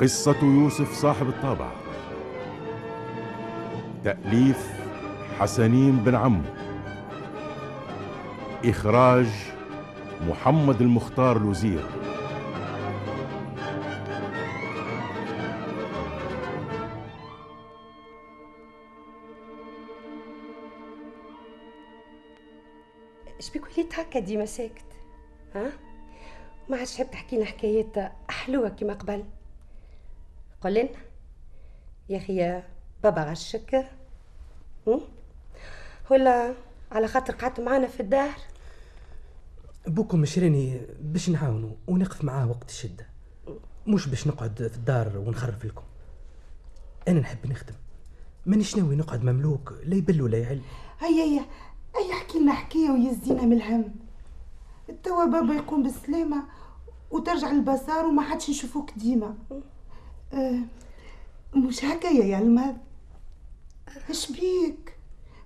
قصة يوسف صاحب الطابع. تأليف حسنين بن عمو إخراج محمد المختار الوزير. شبيك وليت هكا ديما ساكت؟ ها؟ ما عادش تحب تحكي لنا حكايات حلوة كيما قبل. قول لنا يا أخي يا بابا غشك؟ ولا على خاطر قعدت معانا في الدار بوكم مشريني باش نعاونوا ونقف معاه وقت الشدة. مش باش نقعد في الدار ونخرف لكم أنا نحب نخدم. مانيش ناوي نقعد مملوك لا يبل ولا يعل. هيا هيا هيا احكي لنا حكايه ويزينا من الهم. توا بابا يقوم بالسلامة وترجع للبازار وما حدش يشوفوك ديما. مش هكا يا يلمد اش بيك؟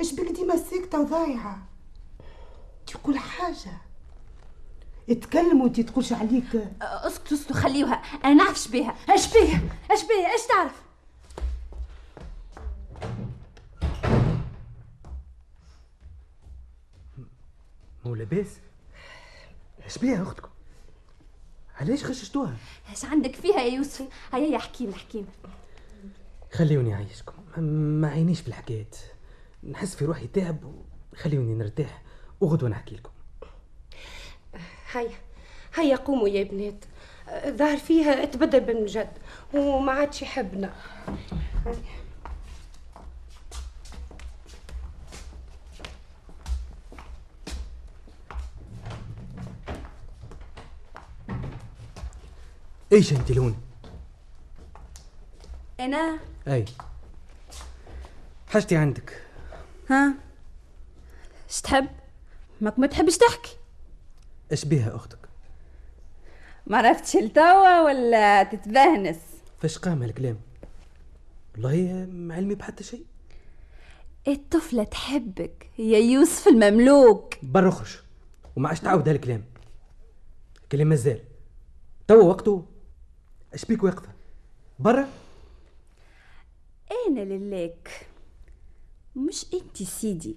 اش بيك ديما ساكته وضايعة؟ تقول حاجة. اتكلم وانت تقولش عليك. اسكت اسكت خليوها. أنا نعرف اش بيها. اش بيها؟ اش بيها؟ اش تعرف؟ مو لاباس اش بيها أختكم؟ علاش خششتوها اش عندك فيها يا يوسف؟ هيا يا حكيم حكيم خليوني أعيشكم. ما عينيش في الحكايات. نحس في روحي تعب خليوني نرتاح. وغدوة نحكي لكم. هيا هيا قوموا يا بنات. ظهر فيها تبدل بالمجد وما عادش يحبنا. إيش أنت لون؟ أنا؟ أي. حاجتي عندك. ها؟ اش تحب؟ ماك ما تحبش تحكي؟ اش بيها أختك؟ ما عرفتش لتوا ولا تتبهنس. فاش قام الكلام؟ والله ما علمي بحتى شيء. الطفلة تحبك يا يوسف المملوك. برخش وما عادش تعاود هالكلام. كلام مازال. توا وقته اش بيك واقفه برا؟ أنا للاك. مش انت سيدي.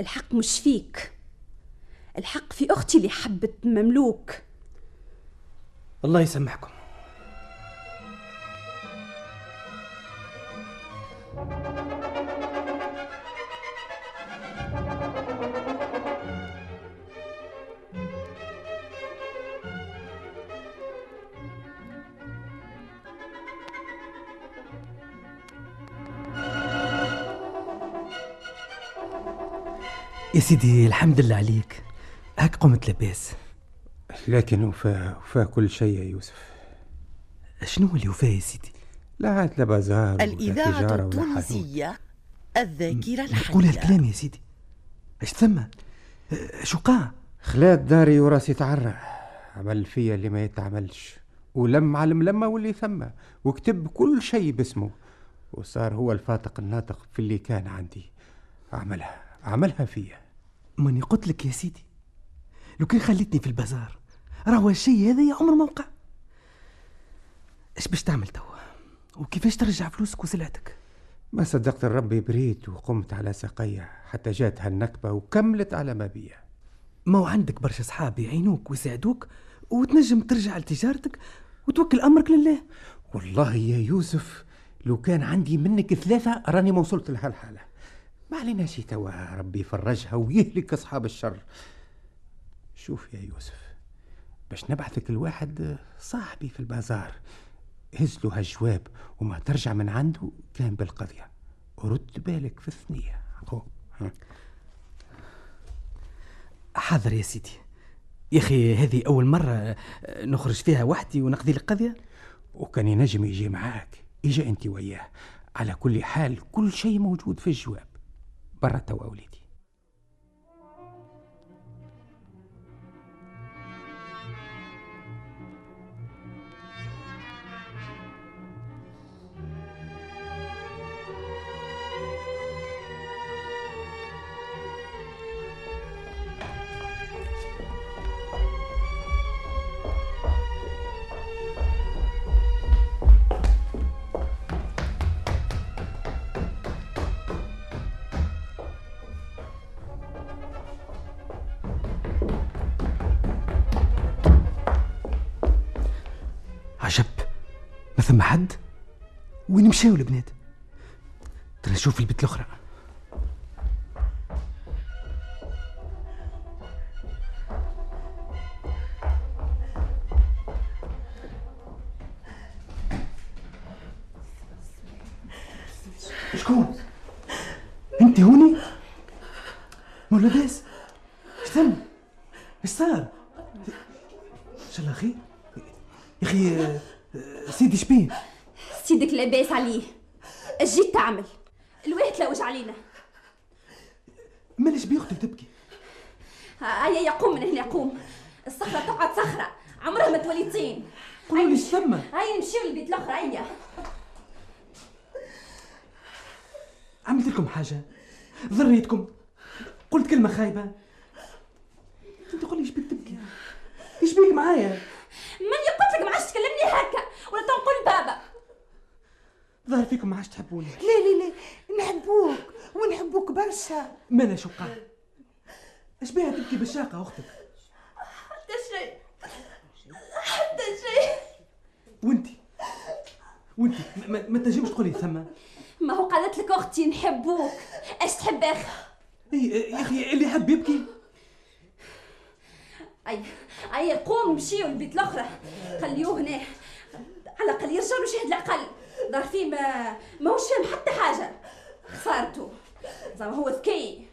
الحق مش فيك. الحق في أختي اللي حبت مملوك. الله يسامحكم. يا سيدي الحمد لله عليك. هاك قمت لاباس. لكن وفاء وفاء كل شيء يا يوسف. شنو اللي وفاه يا سيدي؟ لا عاد لا بازار الإذاعة. التونسية الذاكرة الحية. هالكلام يا سيدي. اش ثم شو قاع خلات داري وراسي تعرى. عمل فيا اللي ما يتعملش. ولم على الملمة واللي ثم. وكتب كل شيء باسمه. وصار هو الفاتق الناطق في اللي كان عندي. عملها عملها فيا. ماني قلت لك يا سيدي. لو كان خليتني في البازار راهو الشيء هذا يا عمر ما وقع اش باش تعمل توا؟ وكيفاش ترجع فلوسك وسلعتك؟ ما صدقت الرب بريت وقمت على ساقية حتى جات هالنكبة وكملت على ما بيا. ما هو عندك برشا صحاب يعينوك ويساعدوك وتنجم ترجع لتجارتك وتوكل أمرك لله. والله يا يوسف لو كان عندي منك ثلاثة راني ما وصلت لهالحالة. ما علينا شي توا ربي يفرجها ويهلك أصحاب الشر. شوف يا يوسف باش نبعثك الواحد صاحبي في البازار هز له هالجواب وما ترجع من عنده كان بالقضية. ورد بالك في الثنية. حاضر يا سيدي. يا أخي هذه أول مرة نخرج فيها وحدي ونقضي لك قضيه وكان ينجم يجي معاك. إجا أنت وياه. على كل حال كل شيء موجود في الجواب. برا توا وليدي ثم حد؟ وين مشاو البنات؟ ترى نشوف البنت الأخرى. شكون؟ أنت هوني؟ مو لاباس إيش ثم؟ إيش صار؟ إن شاء الله خير يا أخي سيدي شبيه سيدك لاباس عليه. جيت تعمل. الواحد تلوج علينا. مالش بيختك تبكي هيا يقوم من هنا يقوم الصخرة تقعد صخرة. عمرها ما تولي طين. قولوا لي ثم؟ هيا نمشيو للبيت الأخرى هيا. عملت لكم حاجة؟ ضريتكم؟ قلت كلمة خايبة؟ انت قول لي إيش بيك تبكي؟ إيش بيك معايا من قلت لك ما عادش تكلمني هكا ولا تنقل بابا. ظهر فيكم ما عادش تحبوني. لا لا لا نحبوك ونحبوك برشا. ما أنا شقة إيش بيها تبكي بالشاقة أختك؟ حتى شيء. حتى شيء. وانتي؟ وانتي ما, ما, ما تنجمش تقولي ثم؟ ما هو قالت لك أختي نحبوك. أش تحب أخي؟ أي يا أخي اللي يحب يبكي؟ أي أي قوم مشيو البيت الأخرى. خليوه هنا. على الأقل يرجع له شهد الأقل. دار فيه ما ما هوش فاهم حتى حاجة. خسارته زعما هو ذكي.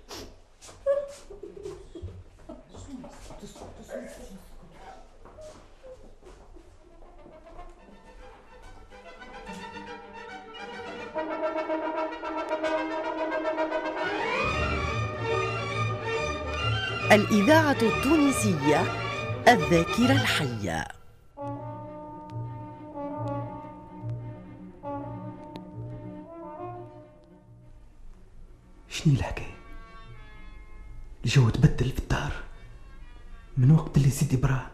الإذاعة التونسية الذاكرة الحية. شني الحكاية؟ الجو تبدل في الدار من وقت اللي سيدي برا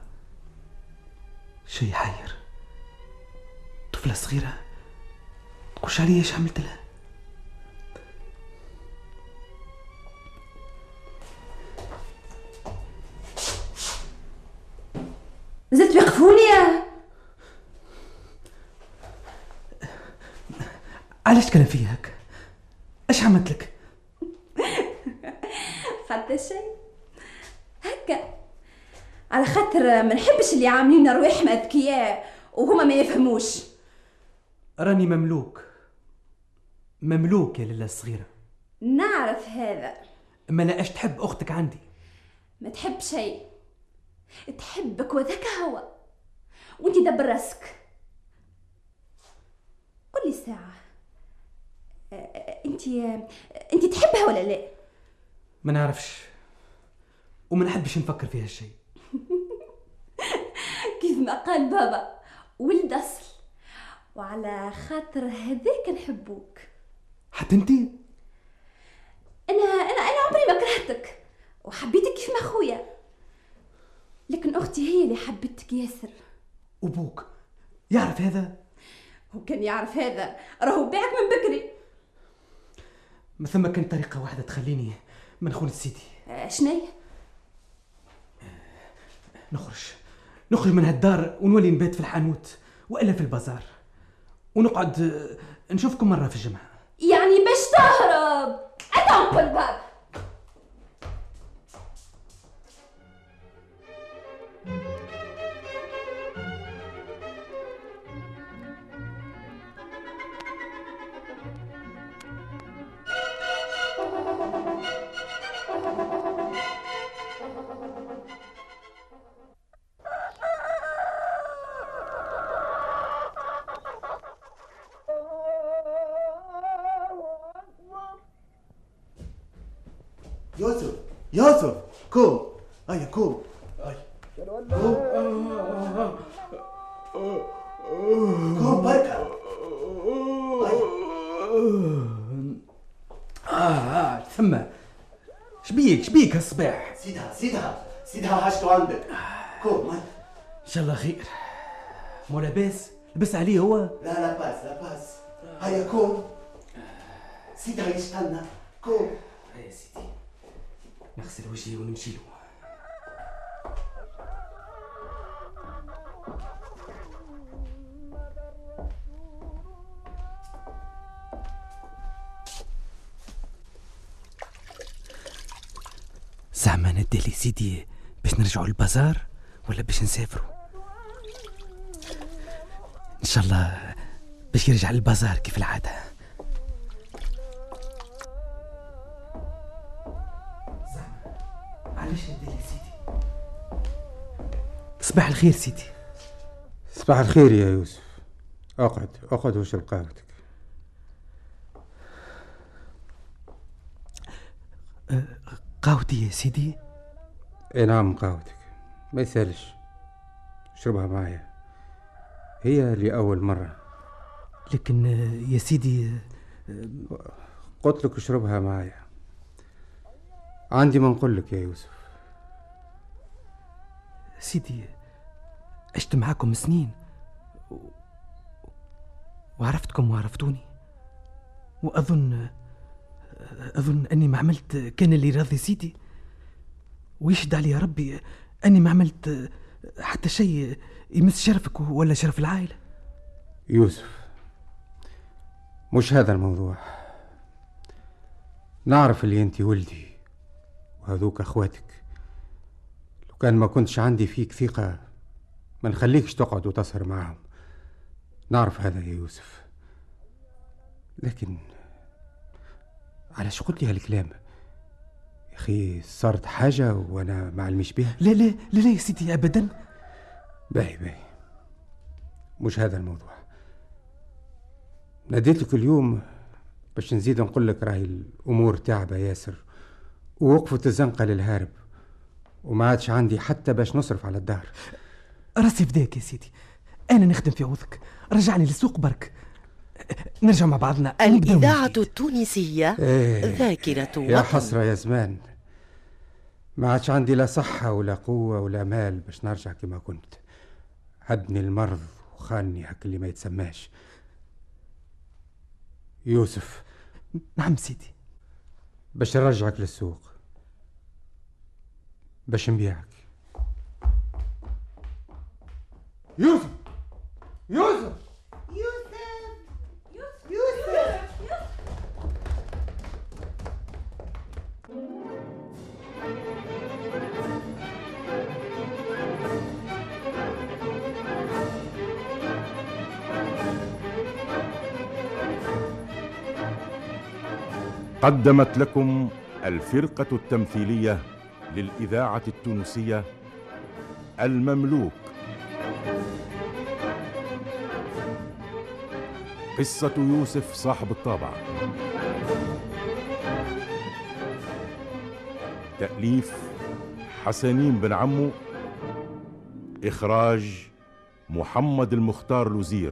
شي حير. طفلة صغيرة تقولش عليا إيش عملت لها. زدت وقفوني علاش تكلم فيا هكا؟ إيش عملت لك حتى شيء هكا على خاطر ما نحبش اللي عاملين رواحنا اذكياء وهما ما يفهموش. راني مملوك. مملوك يا ليلى الصغيرة. نعرف هذا. ما لا إيش تحب أختك عندي. ما تحب شيء. تحبك وذاك هو. وأنت دبر راسك. قل لي ساعة. أنت أنت تحبها ولا لا؟ ما نعرفش. وما نحبش نفكر في هالشيء. كيف ما قال بابا ولد أصل. وعلى خاطر هذاك نحبوك. حتى انتي أنا أنا أنا عمري ما كرهتك. وحبيتك كيف ما خويا. لكن أختي هي اللي حبتك ياسر. وبوك يعرف هذا؟ هو كان يعرف هذا. راهو باعك من بكري. ما ثم كان طريقة واحدة تخليني ما نخون سيدي. آه، شني نخرج. نخرج من هالدار ونولي نبات في الحانوت وإلا في البازار. ونقعد آه، نشوفكم مرة في الجمعة. يعني باش تهرب! اتنقل الباب! يوسف يوسف كوم هيا كوم هيا كوم كوم بركة. آه آه ثم شبيك شبيك هالصباح؟ سيدها سيدها سيدها هاشتو عندك كوم هيا إن شاء الله خير. مو لاباس؟ لبس عليه هو؟ لا لا باس لا باس هيا كوم سيدها يستنى كوم يا سيدي. نغسل وجهي ونمشي له. زعما ندي سيدي باش نرجعوا للبازار ولا باش نسافروا إن شاء الله باش يرجع للبازار كيف العادة. ندي لي سيدي صباح الخير سيدي صباح الخير يا يوسف. أقعد أقعد واشرب قهوتك قهوتي يا سيدي. إي نعم قهوتك ما يسالش. اشربها معايا. هي لأول مرة. لكن يا سيدي قلت لك اشربها معايا. عندي ما نقول لك يا يوسف. سيدي عشت معاكم سنين. و- وعرفتكم وعرفتوني. وأظن أظن أني ما عملت كان اللي راضي سيدي. ويشهد علي ربي أني ما عملت حتى شيء يمس شرفك ولا شرف العائلة. يوسف مش هذا الموضوع. نعرف اللي انت ولدي وهذوك أخواتك. لو كان ما كنتش عندي فيك ثقة ما نخليكش تقعد وتسهر معهم نعرف هذا يا يوسف. لكن علاش قلت لي هالكلام. يا أخي صارت حاجة وأنا ما علمش بها. لا لا لا لا يا سيدي أبدا. باهي باهي. مش هذا الموضوع. ناديتك اليوم باش نزيد نقول لك راهي الأمور تعبة ياسر ووقفت الزنقة للهارب. وما عادش عندي حتى باش نصرف على الدار راسي فداك يا سيدي. أنا نخدم في عوضك. رجعني للسوق برك. نرجع مع بعضنا. الإذاعة. التونسية إيه. ذاكرة يا وطن. حسرة يا زمان. ما عادش عندي لا صحة ولا قوة ولا مال باش نرجع كما كنت. هدني المرض وخاني هك اللي ما يتسماش. يوسف. نعم سيدي. باش نرجعك للسوق. باش نبيعك. يوسف! يوسف! قدمت لكم الفرقة التمثيلية للإذاعة التونسية المملوك. قصة يوسف صاحب الطابع. تأليف حسنين بن عمو. إخراج محمد المختار لوزير.